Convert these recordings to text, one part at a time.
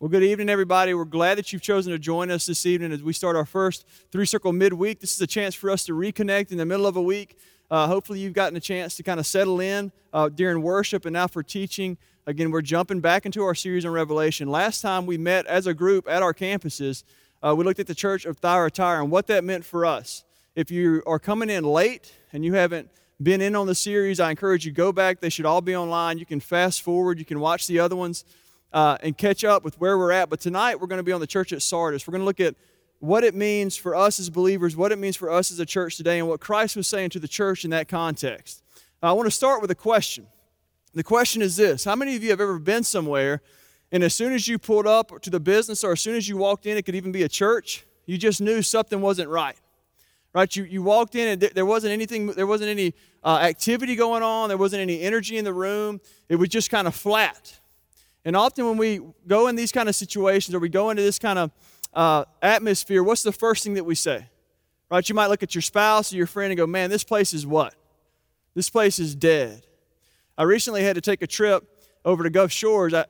Well, good evening, everybody. We're glad that you've chosen to join us this evening as we start our first three circle midweek. This is a chance for us to reconnect in the middle of a week. Uh, hopefully, you've gotten a chance to kind of settle in uh, during worship and now for teaching. Again, we're jumping back into our series on Revelation. Last time we met as a group at our campuses, uh, we looked at the church of Thyatira and what that meant for us. If you are coming in late and you haven't been in on the series, I encourage you go back. They should all be online. You can fast forward. You can watch the other ones uh, and catch up with where we're at. But tonight we're going to be on the church at Sardis. We're going to look at what it means for us as believers, what it means for us as a church today, and what Christ was saying to the church in that context. Uh, I want to start with a question. The question is this How many of you have ever been somewhere, and as soon as you pulled up to the business or as soon as you walked in, it could even be a church, you just knew something wasn't right? Right? You, you walked in and there wasn't anything, there wasn't any uh, activity going on, there wasn't any energy in the room. It was just kind of flat. And often when we go in these kind of situations or we go into this kind of uh, atmosphere, what's the first thing that we say? Right? You might look at your spouse or your friend and go, man, this place is what? This place is dead. I recently had to take a trip over to Gulf Shores. I,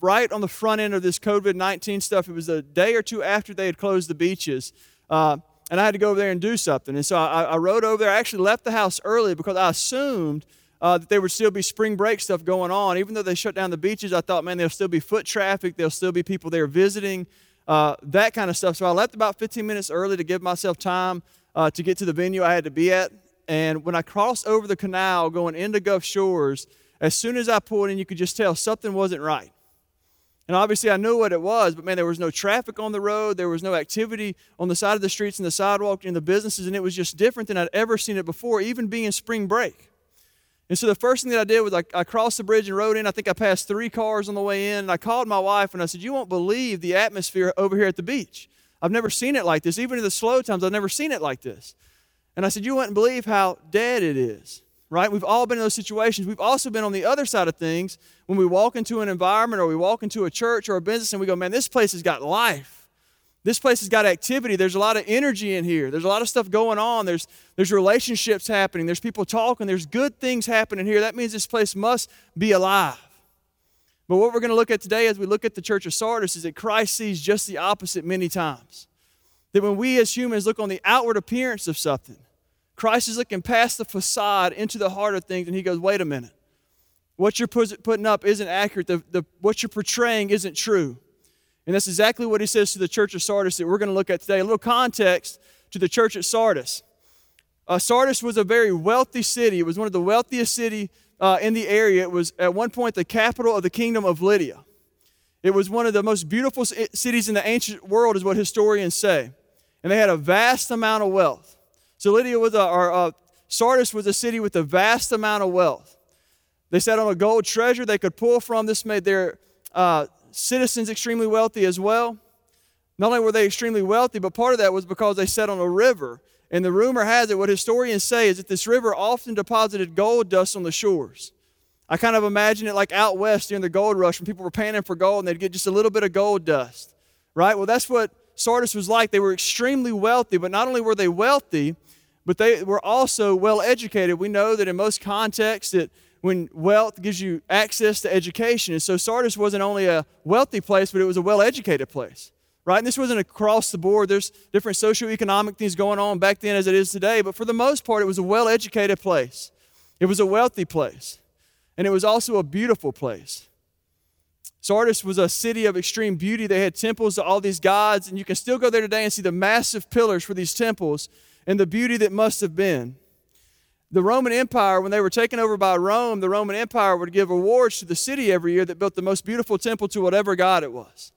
right on the front end of this COVID 19 stuff, it was a day or two after they had closed the beaches. Uh, and I had to go over there and do something. And so I, I rode over there. I actually left the house early because I assumed uh, that there would still be spring break stuff going on. Even though they shut down the beaches, I thought, man, there'll still be foot traffic, there'll still be people there visiting, uh, that kind of stuff. So I left about 15 minutes early to give myself time uh, to get to the venue I had to be at. And when I crossed over the canal going into Gulf Shores, as soon as I pulled in, you could just tell something wasn't right. And obviously, I knew what it was, but man, there was no traffic on the road. There was no activity on the side of the streets and the sidewalk and the businesses, and it was just different than I'd ever seen it before, even being spring break. And so the first thing that I did was I, I, crossed the bridge and rode in. I think I passed three cars on the way in. And I called my wife and I said, You won't believe the atmosphere over here at the beach. I've never seen it like this. Even in the slow times, I've never seen it like this. And I said, You wouldn't believe how dead it is, right? We've all been in those situations. We've also been on the other side of things when we walk into an environment or we walk into a church or a business and we go, Man, this place has got life. This place has got activity. There's a lot of energy in here. There's a lot of stuff going on. There's, there's relationships happening. There's people talking. There's good things happening here. That means this place must be alive. But what we're going to look at today as we look at the church of Sardis is that Christ sees just the opposite many times. That when we as humans look on the outward appearance of something, Christ is looking past the facade into the heart of things and he goes, wait a minute. What you're putting up isn't accurate. The, the, what you're portraying isn't true. And that's exactly what he says to the church of Sardis that we're going to look at today. A little context to the church at Sardis. Uh, Sardis was a very wealthy city. It was one of the wealthiest city uh, in the area. It was at one point the capital of the kingdom of Lydia. It was one of the most beautiful cities in the ancient world, is what historians say. And they had a vast amount of wealth. So Lydia was a, or uh, Sardis was a city with a vast amount of wealth. They sat on a gold treasure they could pull from. This made their uh, citizens extremely wealthy as well. Not only were they extremely wealthy, but part of that was because they sat on a river. And the rumor has it, what historians say is that this river often deposited gold dust on the shores. I kind of imagine it like out west during the gold rush when people were panning for gold and they'd get just a little bit of gold dust, right? Well, that's what Sardis was like. They were extremely wealthy, but not only were they wealthy, but they were also well educated. We know that in most contexts that when wealth gives you access to education. And so Sardis wasn't only a wealthy place, but it was a well educated place, right? And this wasn't across the board. There's different socioeconomic things going on back then as it is today, but for the most part, it was a well educated place. It was a wealthy place, and it was also a beautiful place. Sardis was a city of extreme beauty. They had temples to all these gods, and you can still go there today and see the massive pillars for these temples and the beauty that must have been the Roman Empire, when they were taken over by Rome, the Roman Empire would give awards to the city every year that built the most beautiful temple to whatever god it was.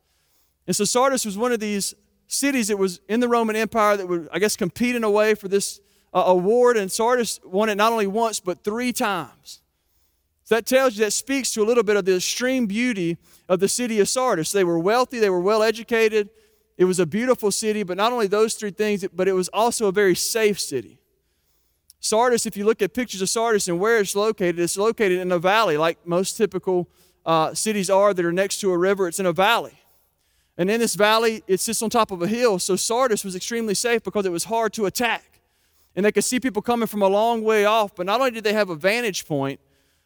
And so Sardis was one of these cities that was in the Roman Empire that would, I guess, compete in a way for this uh, award. And Sardis won it not only once, but three times. So that tells you, that speaks to a little bit of the extreme beauty of the city of Sardis. They were wealthy, they were well educated, it was a beautiful city, but not only those three things, but it was also a very safe city. Sardis, if you look at pictures of Sardis and where it's located, it's located in a valley, like most typical uh, cities are that are next to a river. It's in a valley. And in this valley, it sits on top of a hill. So Sardis was extremely safe because it was hard to attack. And they could see people coming from a long way off. But not only did they have a vantage point,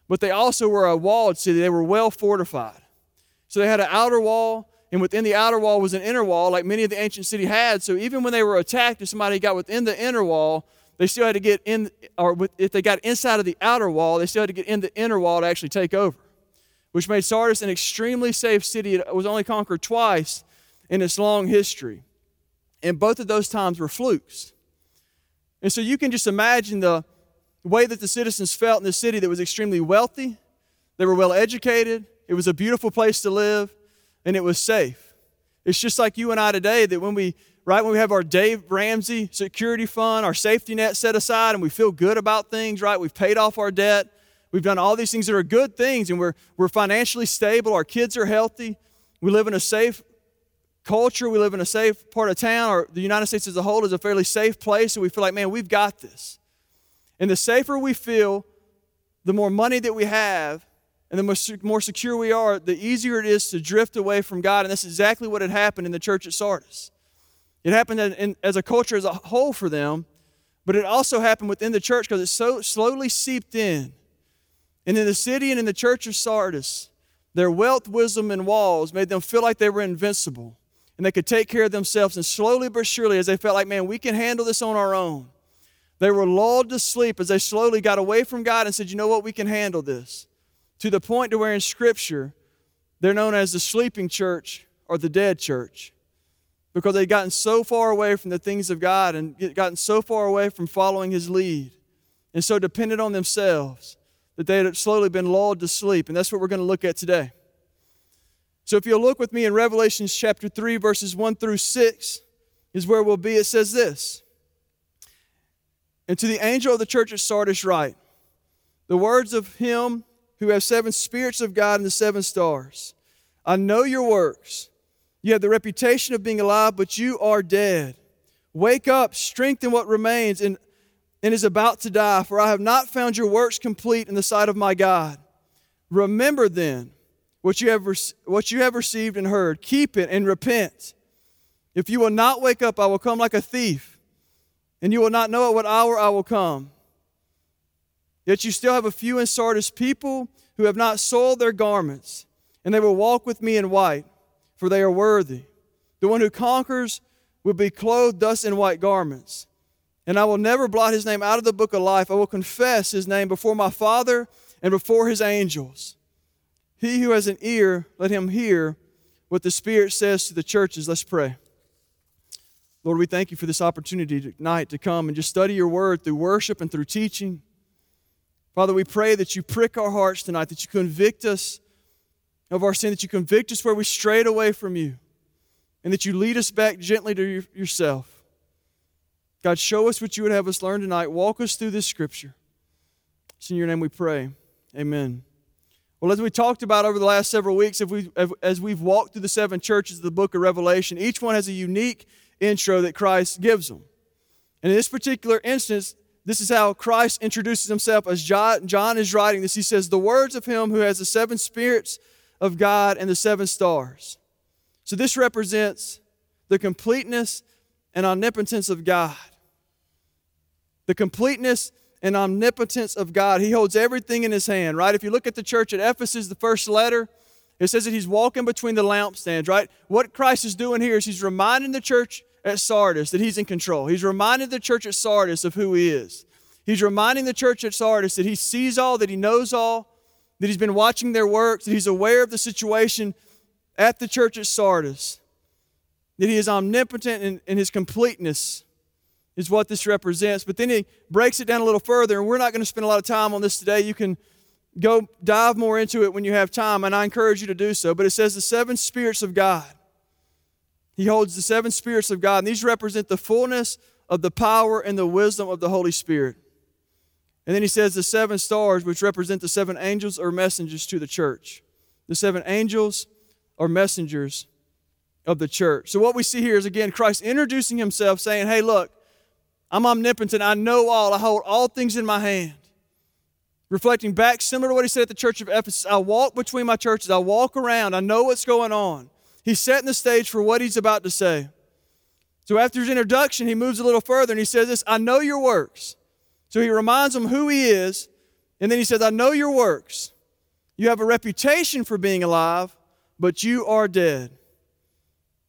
but they also were a walled city. They were well fortified. So they had an outer wall and within the outer wall was an inner wall, like many of the ancient city had. So even when they were attacked, if somebody got within the inner wall, they still had to get in, or if they got inside of the outer wall, they still had to get in the inner wall to actually take over, which made Sardis an extremely safe city. It was only conquered twice in its long history. And both of those times were flukes. And so you can just imagine the way that the citizens felt in this city that was extremely wealthy, they were well educated, it was a beautiful place to live, and it was safe. It's just like you and I today that when we, right, when we have our Dave Ramsey security fund, our safety net set aside, and we feel good about things, right? We've paid off our debt. We've done all these things that are good things, and we're, we're financially stable. Our kids are healthy. We live in a safe culture. We live in a safe part of town, or the United States as a whole is a fairly safe place, and we feel like, man, we've got this. And the safer we feel, the more money that we have, and the more secure we are, the easier it is to drift away from God. And that's exactly what had happened in the church at Sardis. It happened in, as a culture as a whole for them, but it also happened within the church because it so slowly seeped in. And in the city and in the church of Sardis, their wealth, wisdom, and walls made them feel like they were invincible and they could take care of themselves. And slowly but surely, as they felt like, man, we can handle this on our own, they were lulled to sleep as they slowly got away from God and said, you know what, we can handle this to the point to where in Scripture they're known as the sleeping church or the dead church because they'd gotten so far away from the things of God and gotten so far away from following His lead and so dependent on themselves that they had slowly been lulled to sleep. And that's what we're going to look at today. So if you'll look with me in Revelations chapter 3, verses 1 through 6, is where we'll be. It says this And to the angel of the church at Sardis, write, The words of him who has seven spirits of God and the seven stars. I know your works. You have the reputation of being alive, but you are dead. Wake up, strengthen what remains and, and is about to die, for I have not found your works complete in the sight of my God. Remember then what you have, what you have received and heard. Keep it and repent. If you will not wake up, I will come like a thief, and you will not know at what hour I will come. Yet you still have a few in Sardis people who have not soiled their garments, and they will walk with me in white, for they are worthy. The one who conquers will be clothed thus in white garments. And I will never blot his name out of the book of life. I will confess his name before my Father and before his angels. He who has an ear, let him hear what the Spirit says to the churches. Let's pray. Lord, we thank you for this opportunity tonight to come and just study your word through worship and through teaching. Father, we pray that you prick our hearts tonight, that you convict us of our sin, that you convict us where we strayed away from you, and that you lead us back gently to yourself. God, show us what you would have us learn tonight. Walk us through this scripture. It's in your name we pray. Amen. Well, as we talked about over the last several weeks, we, as we've walked through the seven churches of the book of Revelation, each one has a unique intro that Christ gives them. And in this particular instance, this is how Christ introduces himself as John, John is writing this. He says, The words of him who has the seven spirits of God and the seven stars. So this represents the completeness and omnipotence of God. The completeness and omnipotence of God. He holds everything in his hand, right? If you look at the church at Ephesus, the first letter, it says that he's walking between the lampstands, right? What Christ is doing here is he's reminding the church at Sardis that he's in control. He's reminding the church at Sardis of who he is. He's reminding the church at Sardis that he sees all, that he knows all, that he's been watching their works, that he's aware of the situation at the church at Sardis, that he is omnipotent in, in his completeness, is what this represents. But then he breaks it down a little further, and we're not going to spend a lot of time on this today. You can go dive more into it when you have time, and I encourage you to do so. But it says the seven spirits of God. He holds the seven spirits of God, and these represent the fullness of the power and the wisdom of the Holy Spirit. And then he says the seven stars, which represent the seven angels or messengers to the church. The seven angels or messengers of the church. So, what we see here is again Christ introducing himself, saying, Hey, look, I'm omnipotent. I know all. I hold all things in my hand. Reflecting back, similar to what he said at the church of Ephesus I walk between my churches, I walk around, I know what's going on. He's setting the stage for what he's about to say. So after his introduction, he moves a little further and he says this I know your works. So he reminds them who he is. And then he says, I know your works. You have a reputation for being alive, but you are dead.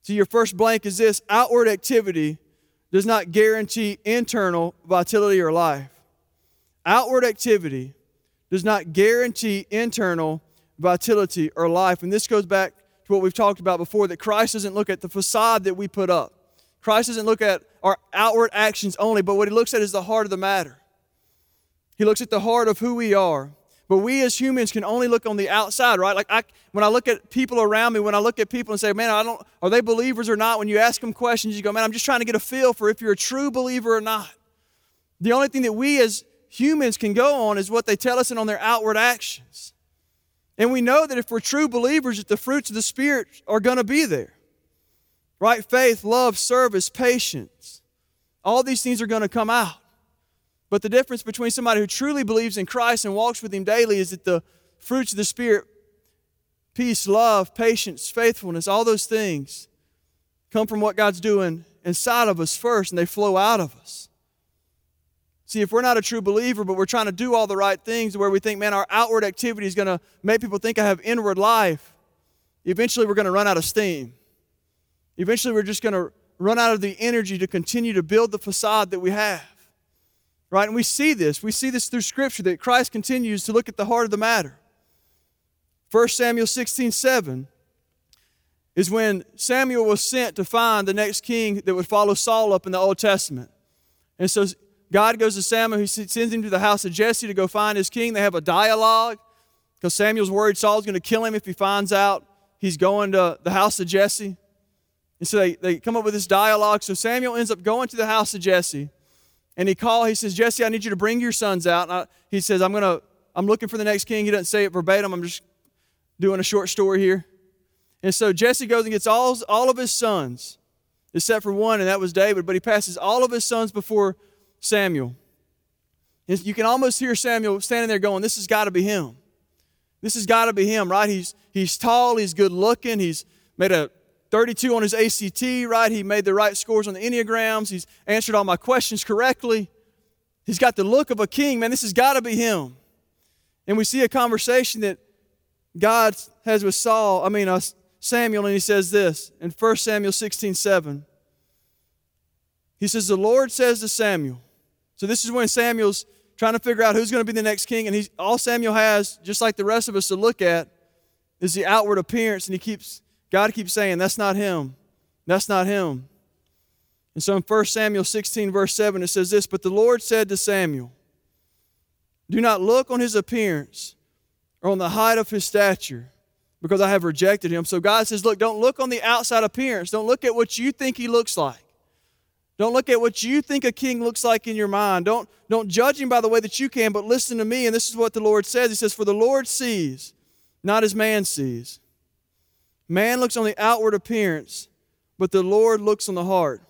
So your first blank is this outward activity does not guarantee internal vitality or life. Outward activity does not guarantee internal vitality or life. And this goes back to what we've talked about before that Christ doesn't look at the facade that we put up. Christ doesn't look at our outward actions only, but what he looks at is the heart of the matter. He looks at the heart of who we are. But we as humans can only look on the outside, right? Like I, when I look at people around me, when I look at people and say, "Man, I don't, are they believers or not?" When you ask them questions, you go, "Man, I'm just trying to get a feel for if you're a true believer or not." The only thing that we as humans can go on is what they tell us and on their outward actions. And we know that if we're true believers, that the fruits of the Spirit are going to be there. Right? Faith, love, service, patience. All these things are going to come out. But the difference between somebody who truly believes in Christ and walks with Him daily is that the fruits of the Spirit peace, love, patience, faithfulness, all those things come from what God's doing inside of us first and they flow out of us. See, if we're not a true believer, but we're trying to do all the right things where we think, man, our outward activity is going to make people think I have inward life, eventually we're going to run out of steam. Eventually we're just going to run out of the energy to continue to build the facade that we have. Right? And we see this. We see this through Scripture that Christ continues to look at the heart of the matter. 1 Samuel 16 7 is when Samuel was sent to find the next king that would follow Saul up in the Old Testament. And so God goes to Samuel, he sends him to the house of Jesse to go find his king. They have a dialogue because Samuel's worried Saul's going to kill him if he finds out he's going to the house of Jesse. And so they, they come up with this dialogue. So Samuel ends up going to the house of Jesse. And he called, he says, Jesse, I need you to bring your sons out. I, he says, I'm gonna, I'm looking for the next king. He doesn't say it verbatim. I'm just doing a short story here. And so Jesse goes and gets all, all of his sons, except for one, and that was David, but he passes all of his sons before Samuel. And you can almost hear Samuel standing there going, This has got to be him. This has got to be him, right? He's, he's tall, he's good looking, he's made a 32 on his ACT, right? He made the right scores on the Enneagrams. He's answered all my questions correctly. He's got the look of a king. Man, this has got to be him. And we see a conversation that God has with Saul, I mean, uh, Samuel, and he says this in 1 Samuel 16 7. He says, The Lord says to Samuel. So this is when Samuel's trying to figure out who's going to be the next king. And he's, all Samuel has, just like the rest of us, to look at is the outward appearance. And he keeps God keeps saying, That's not him. That's not him. And so in 1 Samuel 16, verse 7, it says this But the Lord said to Samuel, Do not look on his appearance or on the height of his stature, because I have rejected him. So God says, Look, don't look on the outside appearance. Don't look at what you think he looks like. Don't look at what you think a king looks like in your mind. Don't, don't judge him by the way that you can, but listen to me. And this is what the Lord says He says, For the Lord sees, not as man sees. Man looks on the outward appearance, but the Lord looks on the heart.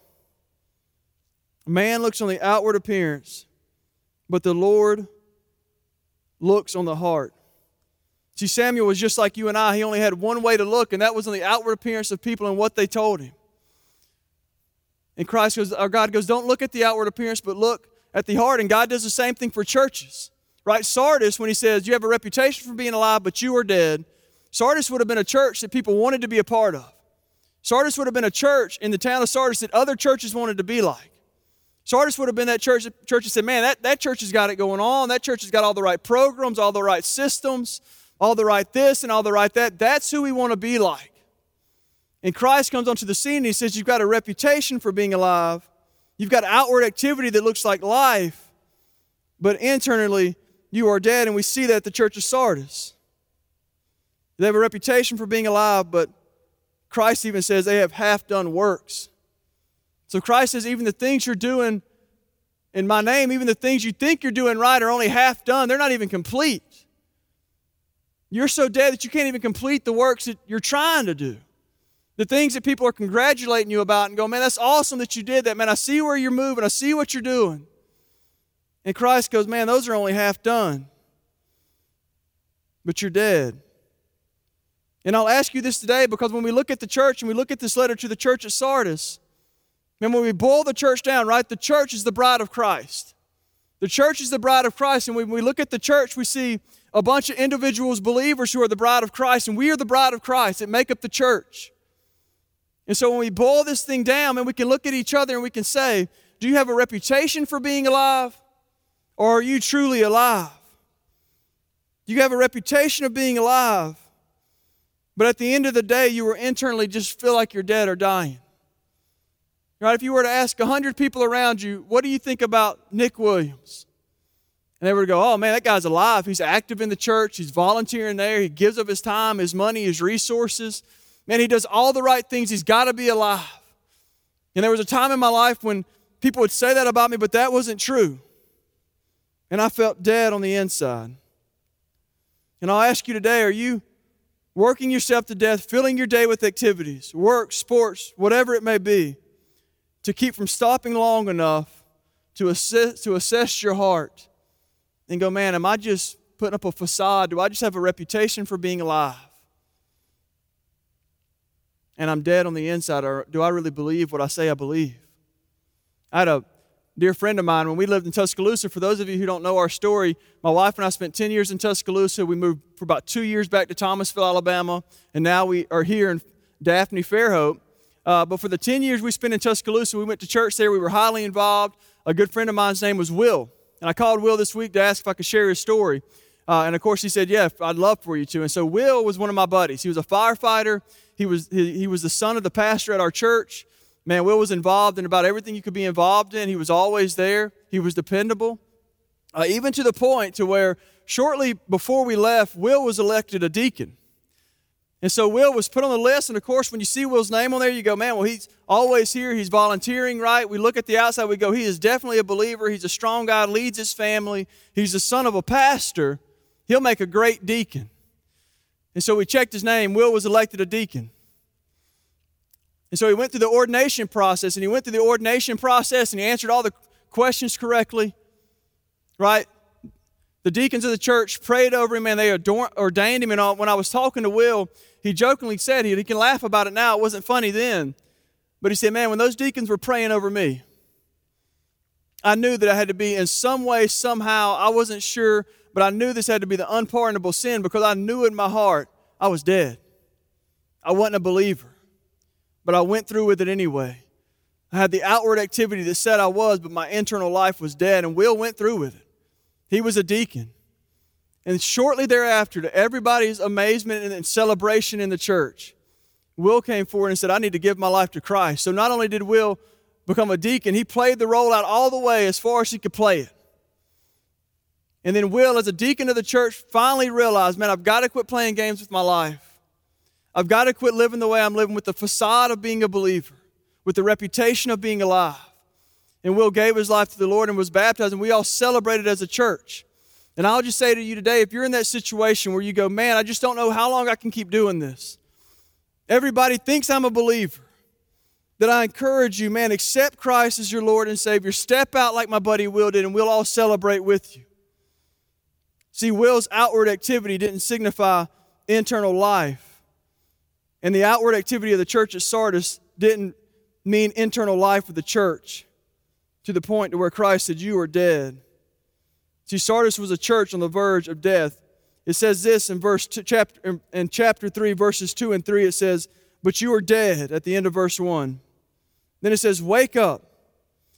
Man looks on the outward appearance, but the Lord looks on the heart. See, Samuel was just like you and I. He only had one way to look, and that was on the outward appearance of people and what they told him. And Christ goes, our God goes, don't look at the outward appearance, but look at the heart. And God does the same thing for churches. Right? Sardis, when he says, You have a reputation for being alive, but you are dead, Sardis would have been a church that people wanted to be a part of. Sardis would have been a church in the town of Sardis that other churches wanted to be like. Sardis would have been that church, church that said, man, that, that church has got it going on. That church has got all the right programs, all the right systems, all the right this and all the right that. That's who we want to be like. And Christ comes onto the scene and he says, You've got a reputation for being alive. You've got outward activity that looks like life, but internally you are dead. And we see that at the church of Sardis. They have a reputation for being alive, but Christ even says they have half done works. So Christ says, even the things you're doing in my name, even the things you think you're doing right are only half done. They're not even complete. You're so dead that you can't even complete the works that you're trying to do. The things that people are congratulating you about and go, man, that's awesome that you did that. Man, I see where you're moving. I see what you're doing. And Christ goes, man, those are only half done. But you're dead. And I'll ask you this today because when we look at the church and we look at this letter to the church at Sardis, and when we boil the church down, right, the church is the bride of Christ. The church is the bride of Christ. And when we look at the church, we see a bunch of individuals, believers who are the bride of Christ, and we are the bride of Christ that make up the church. And so when we boil this thing down, man, we can look at each other and we can say, do you have a reputation for being alive? Or are you truly alive? Do you have a reputation of being alive, but at the end of the day, you will internally just feel like you're dead or dying. Right? If you were to ask 100 people around you, what do you think about Nick Williams? And they would go, oh man, that guy's alive. He's active in the church. He's volunteering there. He gives up his time, his money, his resources. Man, he does all the right things. He's got to be alive. And there was a time in my life when people would say that about me, but that wasn't true. And I felt dead on the inside. And I'll ask you today are you working yourself to death, filling your day with activities, work, sports, whatever it may be, to keep from stopping long enough to assess, to assess your heart and go, man, am I just putting up a facade? Do I just have a reputation for being alive? And I'm dead on the inside, or do I really believe what I say I believe? I had a dear friend of mine, when we lived in Tuscaloosa, for those of you who don't know our story, my wife and I spent 10 years in Tuscaloosa. We moved for about two years back to Thomasville, Alabama, and now we are here in Daphne Fairhope. Uh, but for the 10 years we spent in Tuscaloosa, we went to church there. We were highly involved. A good friend of mine's name was Will. And I called Will this week to ask if I could share his story. Uh, and of course, he said, Yeah, I'd love for you to. And so Will was one of my buddies. He was a firefighter, he was, he, he was the son of the pastor at our church. Man, Will was involved in about everything you could be involved in. He was always there. He was dependable. Uh, even to the point to where shortly before we left, Will was elected a deacon. And so Will was put on the list, and of course, when you see Will's name on there, you go, man, well, he's always here. He's volunteering, right? We look at the outside, we go, he is definitely a believer. He's a strong guy, leads his family. He's the son of a pastor. He'll make a great deacon. And so we checked his name. Will was elected a deacon. And so he went through the ordination process, and he went through the ordination process, and he answered all the questions correctly, right? The deacons of the church prayed over him, and they ordained him. And when I was talking to Will, he jokingly said, he, he can laugh about it now, it wasn't funny then. But he said, man, when those deacons were praying over me, I knew that I had to be in some way, somehow, I wasn't sure, but I knew this had to be the unpardonable sin because I knew in my heart I was dead. I wasn't a believer but I went through with it anyway. I had the outward activity that said I was, but my internal life was dead, and Will went through with it. He was a deacon. And shortly thereafter, to everybody's amazement and celebration in the church, Will came forward and said, I need to give my life to Christ. So not only did Will become a deacon, he played the role out all the way as far as he could play it. And then Will, as a deacon of the church, finally realized, man, I've got to quit playing games with my life. I've got to quit living the way I'm living with the facade of being a believer, with the reputation of being alive. And Will gave his life to the Lord and was baptized, and we all celebrated as a church. And I'll just say to you today if you're in that situation where you go, man, I just don't know how long I can keep doing this, everybody thinks I'm a believer. That I encourage you, man, accept Christ as your Lord and Savior. Step out like my buddy Will did, and we'll all celebrate with you. See, Will's outward activity didn't signify internal life. And the outward activity of the church at Sardis didn't mean internal life of the church to the point to where Christ said, You are dead. See, Sardis was a church on the verge of death. It says this in verse two, chapter in chapter 3, verses 2 and 3. It says, But you are dead at the end of verse 1. Then it says, Wake up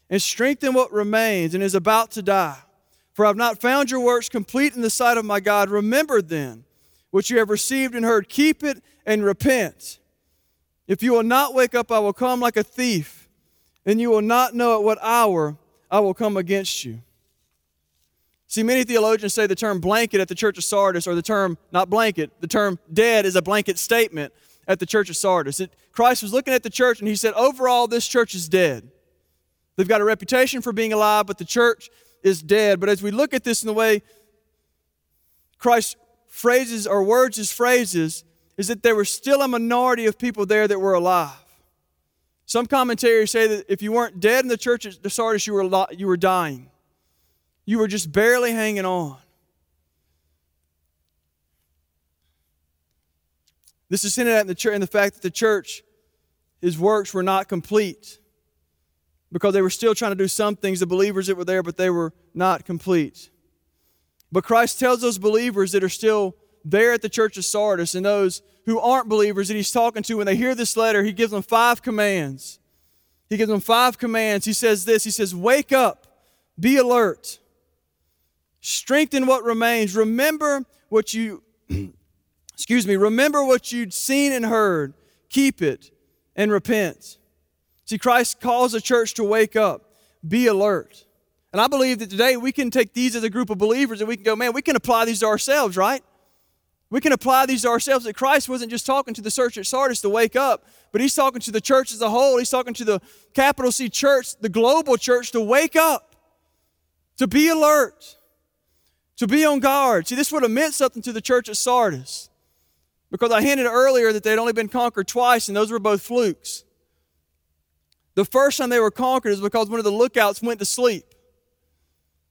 and strengthen what remains and is about to die. For I've not found your works complete in the sight of my God. Remember then what you have received and heard. Keep it and repent. If you will not wake up, I will come like a thief, and you will not know at what hour I will come against you. See, many theologians say the term blanket at the church of Sardis, or the term, not blanket, the term dead is a blanket statement at the church of Sardis. It, Christ was looking at the church and he said, overall, this church is dead. They've got a reputation for being alive, but the church is dead. But as we look at this in the way Christ phrases or words as phrases is that there was still a minority of people there that were alive. Some commentators say that if you weren't dead in the church at Sardis, you were, you were dying. You were just barely hanging on. This is hinted at in the, in the fact that the church, his works were not complete because they were still trying to do some things, the believers that were there, but they were not complete. But Christ tells those believers that are still there at the church of Sardis and those who aren't believers that he's talking to, when they hear this letter, he gives them five commands. He gives them five commands. He says this He says, Wake up, be alert, strengthen what remains, remember what you, excuse me, remember what you'd seen and heard, keep it, and repent. See, Christ calls the church to wake up, be alert. And I believe that today we can take these as a group of believers and we can go, man, we can apply these to ourselves, right? We can apply these to ourselves that Christ wasn't just talking to the church at Sardis to wake up, but he's talking to the church as a whole. He's talking to the capital C church, the global church, to wake up, to be alert, to be on guard. See, this would have meant something to the church at Sardis because I hinted earlier that they'd only been conquered twice, and those were both flukes. The first time they were conquered is because one of the lookouts went to sleep.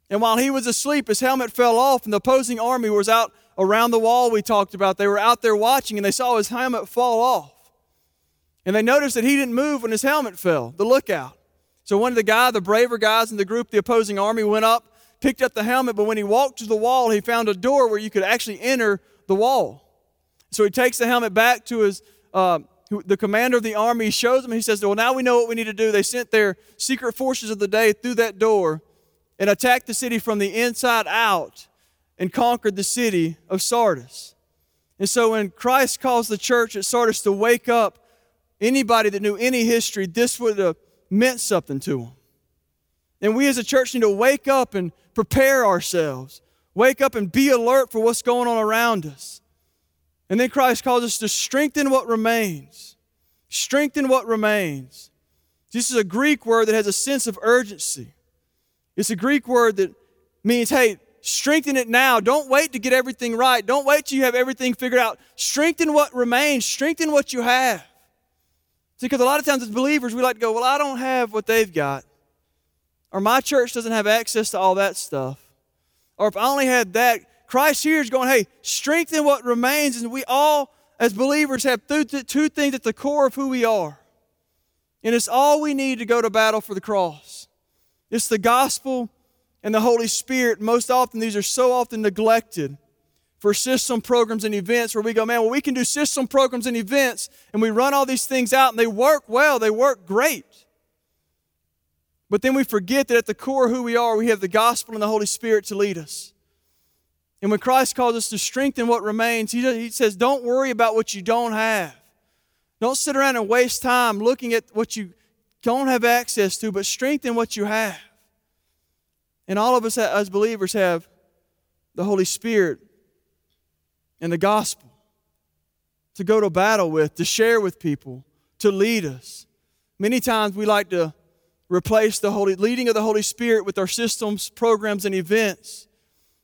And while he was asleep, his helmet fell off, and the opposing army was out around the wall we talked about. They were out there watching, and they saw his helmet fall off. And they noticed that he didn't move when his helmet fell, the lookout. So one of the guys, the braver guys in the group, the opposing army, went up, picked up the helmet, but when he walked to the wall, he found a door where you could actually enter the wall. So he takes the helmet back to his uh, the commander of the army. Shows him. He says, "Well, now we know what we need to do." They sent their secret forces of the day through that door and attacked the city from the inside out and conquered the city of Sardis. And so when Christ calls the church at Sardis to wake up, anybody that knew any history, this would have meant something to them. And we as a church need to wake up and prepare ourselves. Wake up and be alert for what's going on around us. And then Christ calls us to strengthen what remains. Strengthen what remains. This is a Greek word that has a sense of urgency. It's a Greek word that means, hey, strengthen it now. Don't wait to get everything right. Don't wait till you have everything figured out. Strengthen what remains, strengthen what you have. See, because a lot of times as believers, we like to go, well, I don't have what they've got. Or my church doesn't have access to all that stuff. Or if I only had that, Christ here is going, hey, strengthen what remains. And we all, as believers, have two things at the core of who we are. And it's all we need to go to battle for the cross. It's the gospel and the Holy Spirit. Most often, these are so often neglected for system programs and events where we go, man, well, we can do system programs and events and we run all these things out and they work well, they work great. But then we forget that at the core of who we are, we have the gospel and the Holy Spirit to lead us. And when Christ calls us to strengthen what remains, he, he says, don't worry about what you don't have. Don't sit around and waste time looking at what you don't have access to, but strengthen what you have. And all of us as believers have the Holy Spirit and the gospel to go to battle with, to share with people, to lead us. Many times we like to replace the Holy leading of the Holy Spirit with our systems, programs, and events.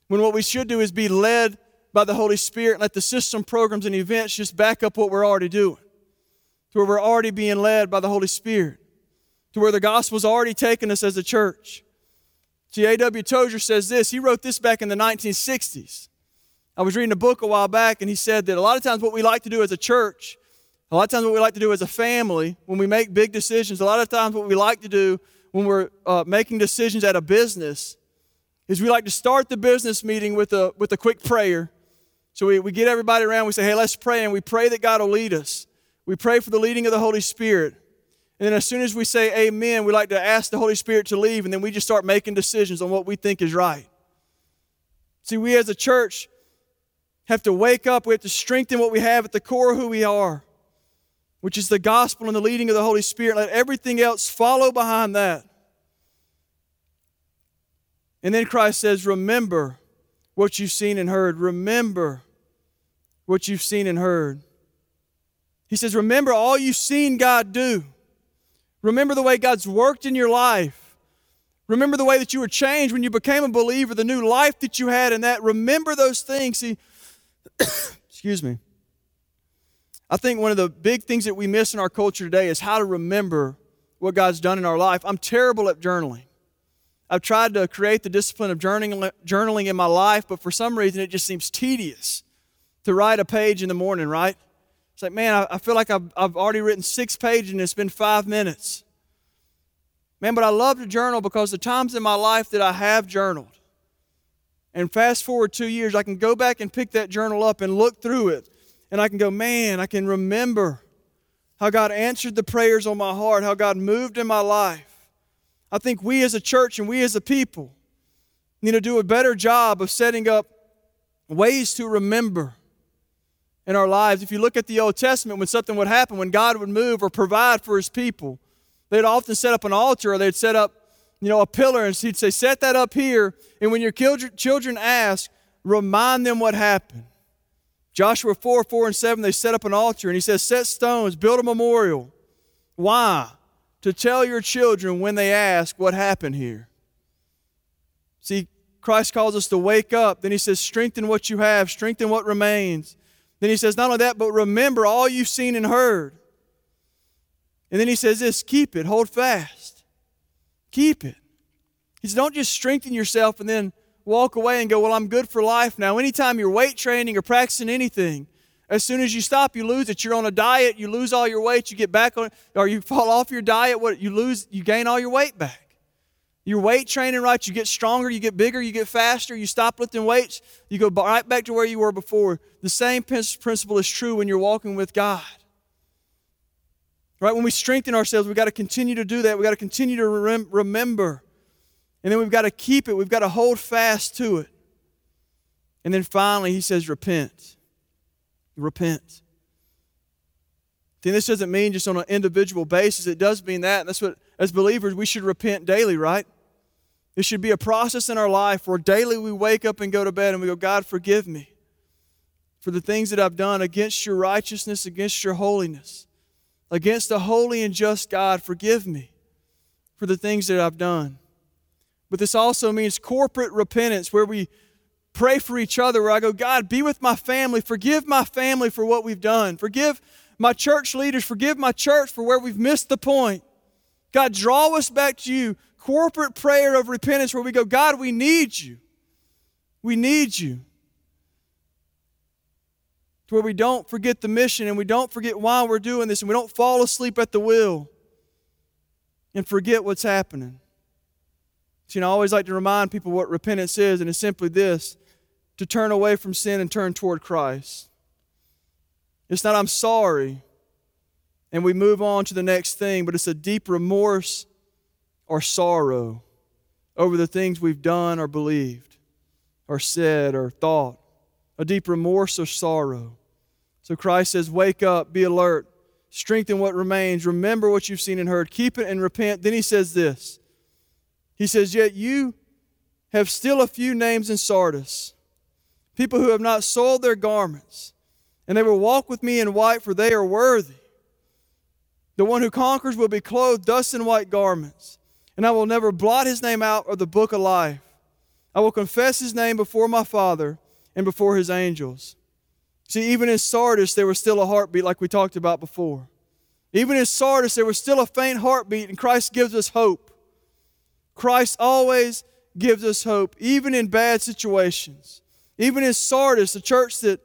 When what we should do is be led by the Holy Spirit and let the system, programs, and events just back up what we're already doing. To where we're already being led by the Holy Spirit to where the gospel's already taken us as a church. See, A.W. Tozer says this. He wrote this back in the 1960s. I was reading a book a while back, and he said that a lot of times what we like to do as a church, a lot of times what we like to do as a family, when we make big decisions, a lot of times what we like to do when we're uh, making decisions at a business is we like to start the business meeting with a, with a quick prayer. So we, we get everybody around, we say, hey, let's pray, and we pray that God will lead us. We pray for the leading of the Holy Spirit. And then as soon as we say amen, we like to ask the Holy Spirit to leave, and then we just start making decisions on what we think is right. See, we as a church have to wake up, we have to strengthen what we have at the core of who we are, which is the gospel and the leading of the Holy Spirit. Let everything else follow behind that. And then Christ says, Remember what you've seen and heard. Remember what you've seen and heard. He says, Remember all you've seen God do. Remember the way God's worked in your life. Remember the way that you were changed when you became a believer, the new life that you had in that. Remember those things. See, excuse me. I think one of the big things that we miss in our culture today is how to remember what God's done in our life. I'm terrible at journaling. I've tried to create the discipline of journaling in my life, but for some reason it just seems tedious to write a page in the morning, right? It's like, man, I, feel like I've, I've already written six pages and it's been five minutes. Man, but I love to journal because the times in my life that I have journaled And fast forward two years, I can go back and pick that journal up and look through it. And I can go, man, I can remember how God answered the prayers on my heart, how God moved in my life. I think we as a church and we as a people need to do a better job of setting up ways to remember in our lives. If you look at the Old Testament, when something would happen, when God would move or provide for his people, they'd often set up an altar or they'd set up, you know, a pillar and he'd say, set that up here. And when your children ask, remind them what happened. Joshua 4, 4 and 7, they set up an altar and he says, set stones, build a memorial. Why? To tell your children when they ask what happened here. See, Christ calls us to wake up. Then he says, strengthen what you have, strengthen what remains. Then he says, not only that, but remember all you've seen and heard. And then he says this keep it, hold fast. Keep it. He says, don't just strengthen yourself and then walk away and go, well, I'm good for life now. Anytime you're weight training or practicing anything, as soon as you stop, you lose it. You're on a diet, you lose all your weight, you get back on, or you fall off your diet, what you lose, you gain all your weight back. Your weight training right, you get stronger, you get bigger, you get faster, you stop lifting weights, you go right back to where you were before. The same principle is true when you're walking with God. Right? When we strengthen ourselves, we've got to continue to do that. We've got to continue to rem- remember. And then we've got to keep it. We've got to hold fast to it. And then finally, he says, repent. Repent. Then this doesn't mean just on an individual basis. It does mean that. And that's what, as believers, we should repent daily, right? It should be a process in our life where daily we wake up and go to bed and we go, God, forgive me for the things that I've done against your righteousness, against your holiness, against the holy and just God. Forgive me for the things that I've done. But this also means corporate repentance where we pray for each other, where I go, God, be with my family. Forgive my family for what we've done. Forgive my church leaders. Forgive my church for where we've missed the point. God, draw us back to you corporate prayer of repentance where we go, God, we need you. We need you. To where we don't forget the mission and we don't forget why we're doing this and we don't fall asleep at the wheel and forget what's happening. So, you know, I always like to remind people what repentance is, and it's simply this to turn away from sin and turn toward Christ. It's not, I'm sorry, and we move on to the next thing, but it's a deep remorse or sorrow over the things we've done or believed or said or thought, a deep remorse or sorrow. So Christ says, Wake up, be alert, strengthen what remains, remember what you've seen and heard, keep it and repent. Then he says this He says, Yet you have still a few names in Sardis, people who have not soiled their garments, and they will walk with me in white, for they are worthy. The one who conquers will be clothed thus in white garments and I will never blot his name out of the book of life. I will confess his name before my Father and before his angels. See, even in Sardis, there was still a heartbeat, like we talked about before. Even in Sardis, there was still a faint heartbeat, and Christ gives us hope. Christ always gives us hope, even in bad situations. Even in Sardis, the church that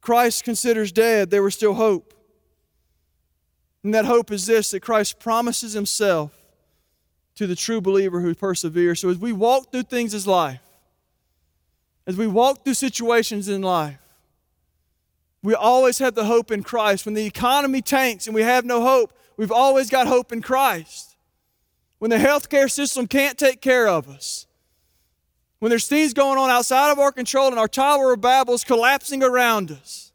Christ considers dead, there was still hope. And that hope is this that Christ promises himself to the true believer who perseveres. So as we walk through things in life, as we walk through situations in life, we always have the hope in Christ. When the economy tanks and we have no hope, we've always got hope in Christ. When the healthcare system can't take care of us, when there's things going on outside of our control and our Tower of Babel is collapsing around us,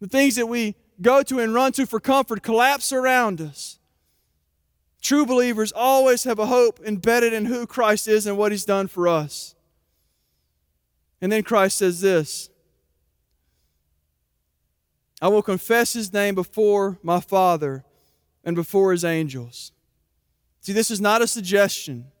the things that we go to and run to for comfort collapse around us. True believers always have a hope embedded in who Christ is and what He's done for us. And then Christ says this I will confess His name before my Father and before His angels. See, this is not a suggestion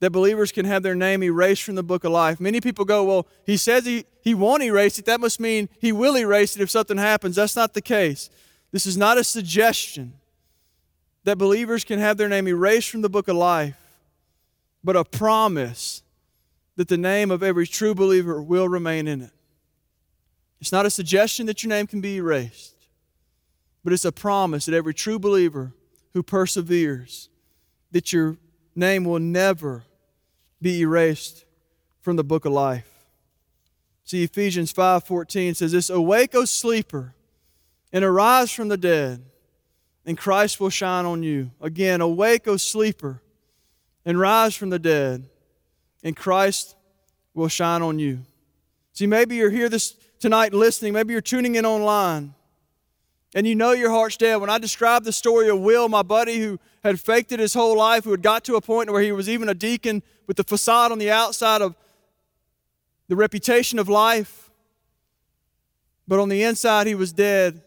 that believers can have their name erased from the book of life. Many people go, well, he says he, he won't erase it. That must mean he will erase it if something happens. That's not the case. This is not a suggestion that believers can have their name erased from the book of life, but a promise that the name of every true believer will remain in it. It's not a suggestion that your name can be erased, but it's a promise that every true believer who perseveres, that your name will never be erased from the book of life. See, Ephesians 5:14 says this, "Awake, O sleeper, and arise from the dead, and Christ will shine on you." Again, awake, O sleeper, and rise from the dead, and Christ will shine on you. See, maybe you're here this tonight listening, maybe you're tuning in online, and you know your heart's dead. When I described the story of Will, my buddy who had faked it his whole life, who had got to a point where he was even a deacon with the facade on the outside of the reputation of life, but on the inside he was dead.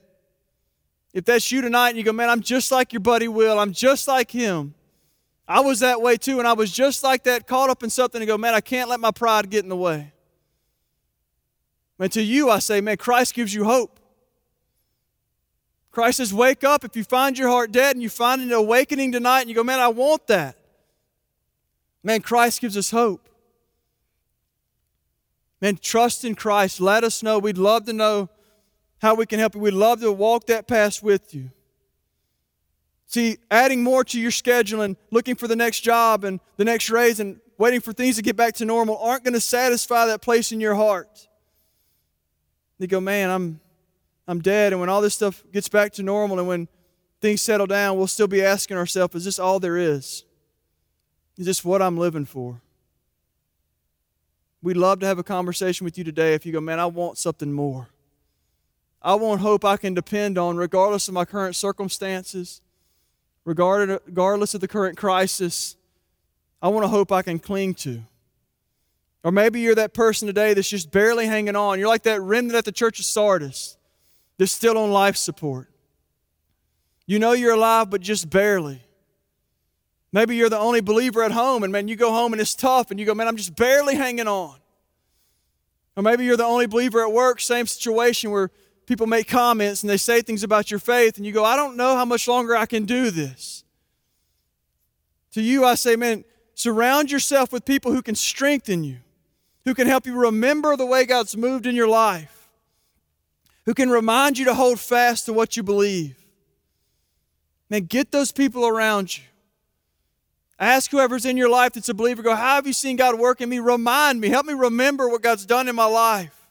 If that's you tonight and you go, man, I'm just like your buddy Will, I'm just like him. I was that way too, and I was just like that, caught up in something and go, man, I can't let my pride get in the way. And to you, I say, man, Christ gives you hope. Christ says, wake up. If you find your heart dead and you find an awakening tonight and you go, man, I want that. Man, Christ gives us hope. Man, trust in Christ. Let us know. We'd love to know how we can help you. We'd love to walk that path with you. See, adding more to your schedule and looking for the next job and the next raise and waiting for things to get back to normal aren't going to satisfy that place in your heart. You go, man, I'm, I'm dead. And when all this stuff gets back to normal and when things settle down, we'll still be asking ourselves, is this all there is? Is this what I'm living for? We'd love to have a conversation with you today if you go, man, I want something more. I want hope I can depend on regardless of my current circumstances, regardless of the current crisis. I want a hope I can cling to. Or maybe you're that person today that's just barely hanging on. You're like that remnant at the church of Sardis that's still on life support. You know you're alive, but just barely. Maybe you're the only believer at home, and man, you go home and it's tough, and you go, man, I'm just barely hanging on. Or maybe you're the only believer at work, same situation where people make comments and they say things about your faith, and you go, I don't know how much longer I can do this. To you, I say, man, surround yourself with people who can strengthen you, who can help you remember the way God's moved in your life, who can remind you to hold fast to what you believe. Man, get those people around you. Ask whoever's in your life that's a believer, go, How have you seen God work in me? Remind me. Help me remember what God's done in my life.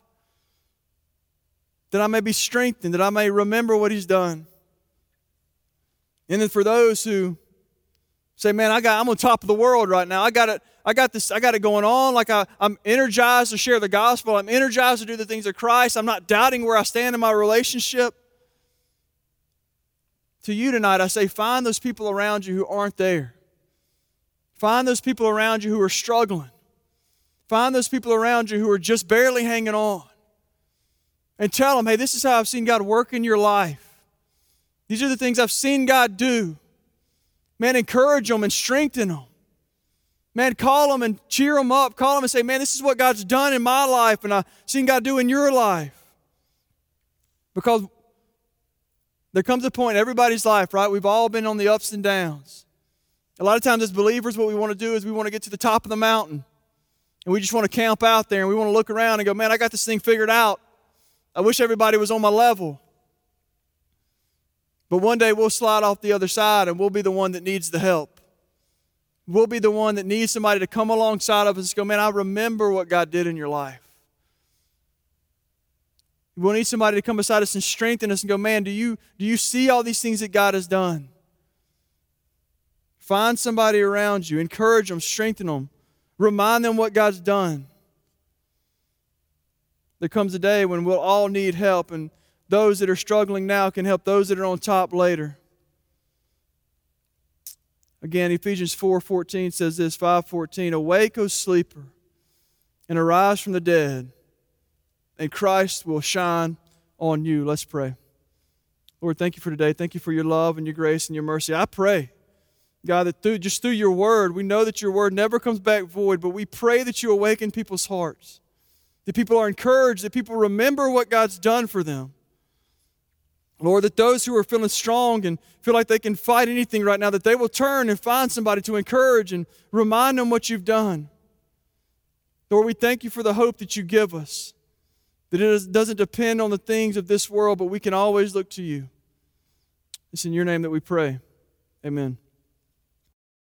That I may be strengthened, that I may remember what He's done. And then for those who say, Man, I got I'm on top of the world right now. I got it, I got this, I got it going on. Like I, I'm energized to share the gospel. I'm energized to do the things of Christ. I'm not doubting where I stand in my relationship. To you tonight, I say, find those people around you who aren't there. Find those people around you who are struggling. Find those people around you who are just barely hanging on. And tell them, hey, this is how I've seen God work in your life. These are the things I've seen God do. Man, encourage them and strengthen them. Man, call them and cheer them up. Call them and say, man, this is what God's done in my life and I've seen God do in your life. Because there comes a point in everybody's life, right? We've all been on the ups and downs. A lot of times, as believers, what we want to do is we want to get to the top of the mountain and we just want to camp out there and we want to look around and go, man, I got this thing figured out. I wish everybody was on my level. But one day we'll slide off the other side and we'll be the one that needs the help. We'll be the one that needs somebody to come alongside of us and go, man, I remember what God did in your life. We'll need somebody to come beside us and strengthen us and go, man, do you, do you see all these things that God has done? Find somebody around you, encourage them, strengthen them, remind them what God's done. There comes a day when we'll all need help, and those that are struggling now can help those that are on top later. Again, Ephesians 4:14 says this, 5:14, "Awake, O sleeper, and arise from the dead, and Christ will shine on you." Let's pray. Lord, thank you for today. Thank you for your love and your grace and your mercy. I pray God, that through, just through your word, we know that your word never comes back void, but we pray that you awaken people's hearts, that people are encouraged, that people remember what God's done for them. Lord, that those who are feeling strong and feel like they can fight anything right now, that they will turn and find somebody to encourage and remind them what you've done. Lord, we thank you for the hope that you give us, that it doesn't depend on the things of this world, but we can always look to you. It's in your name that we pray. Amen.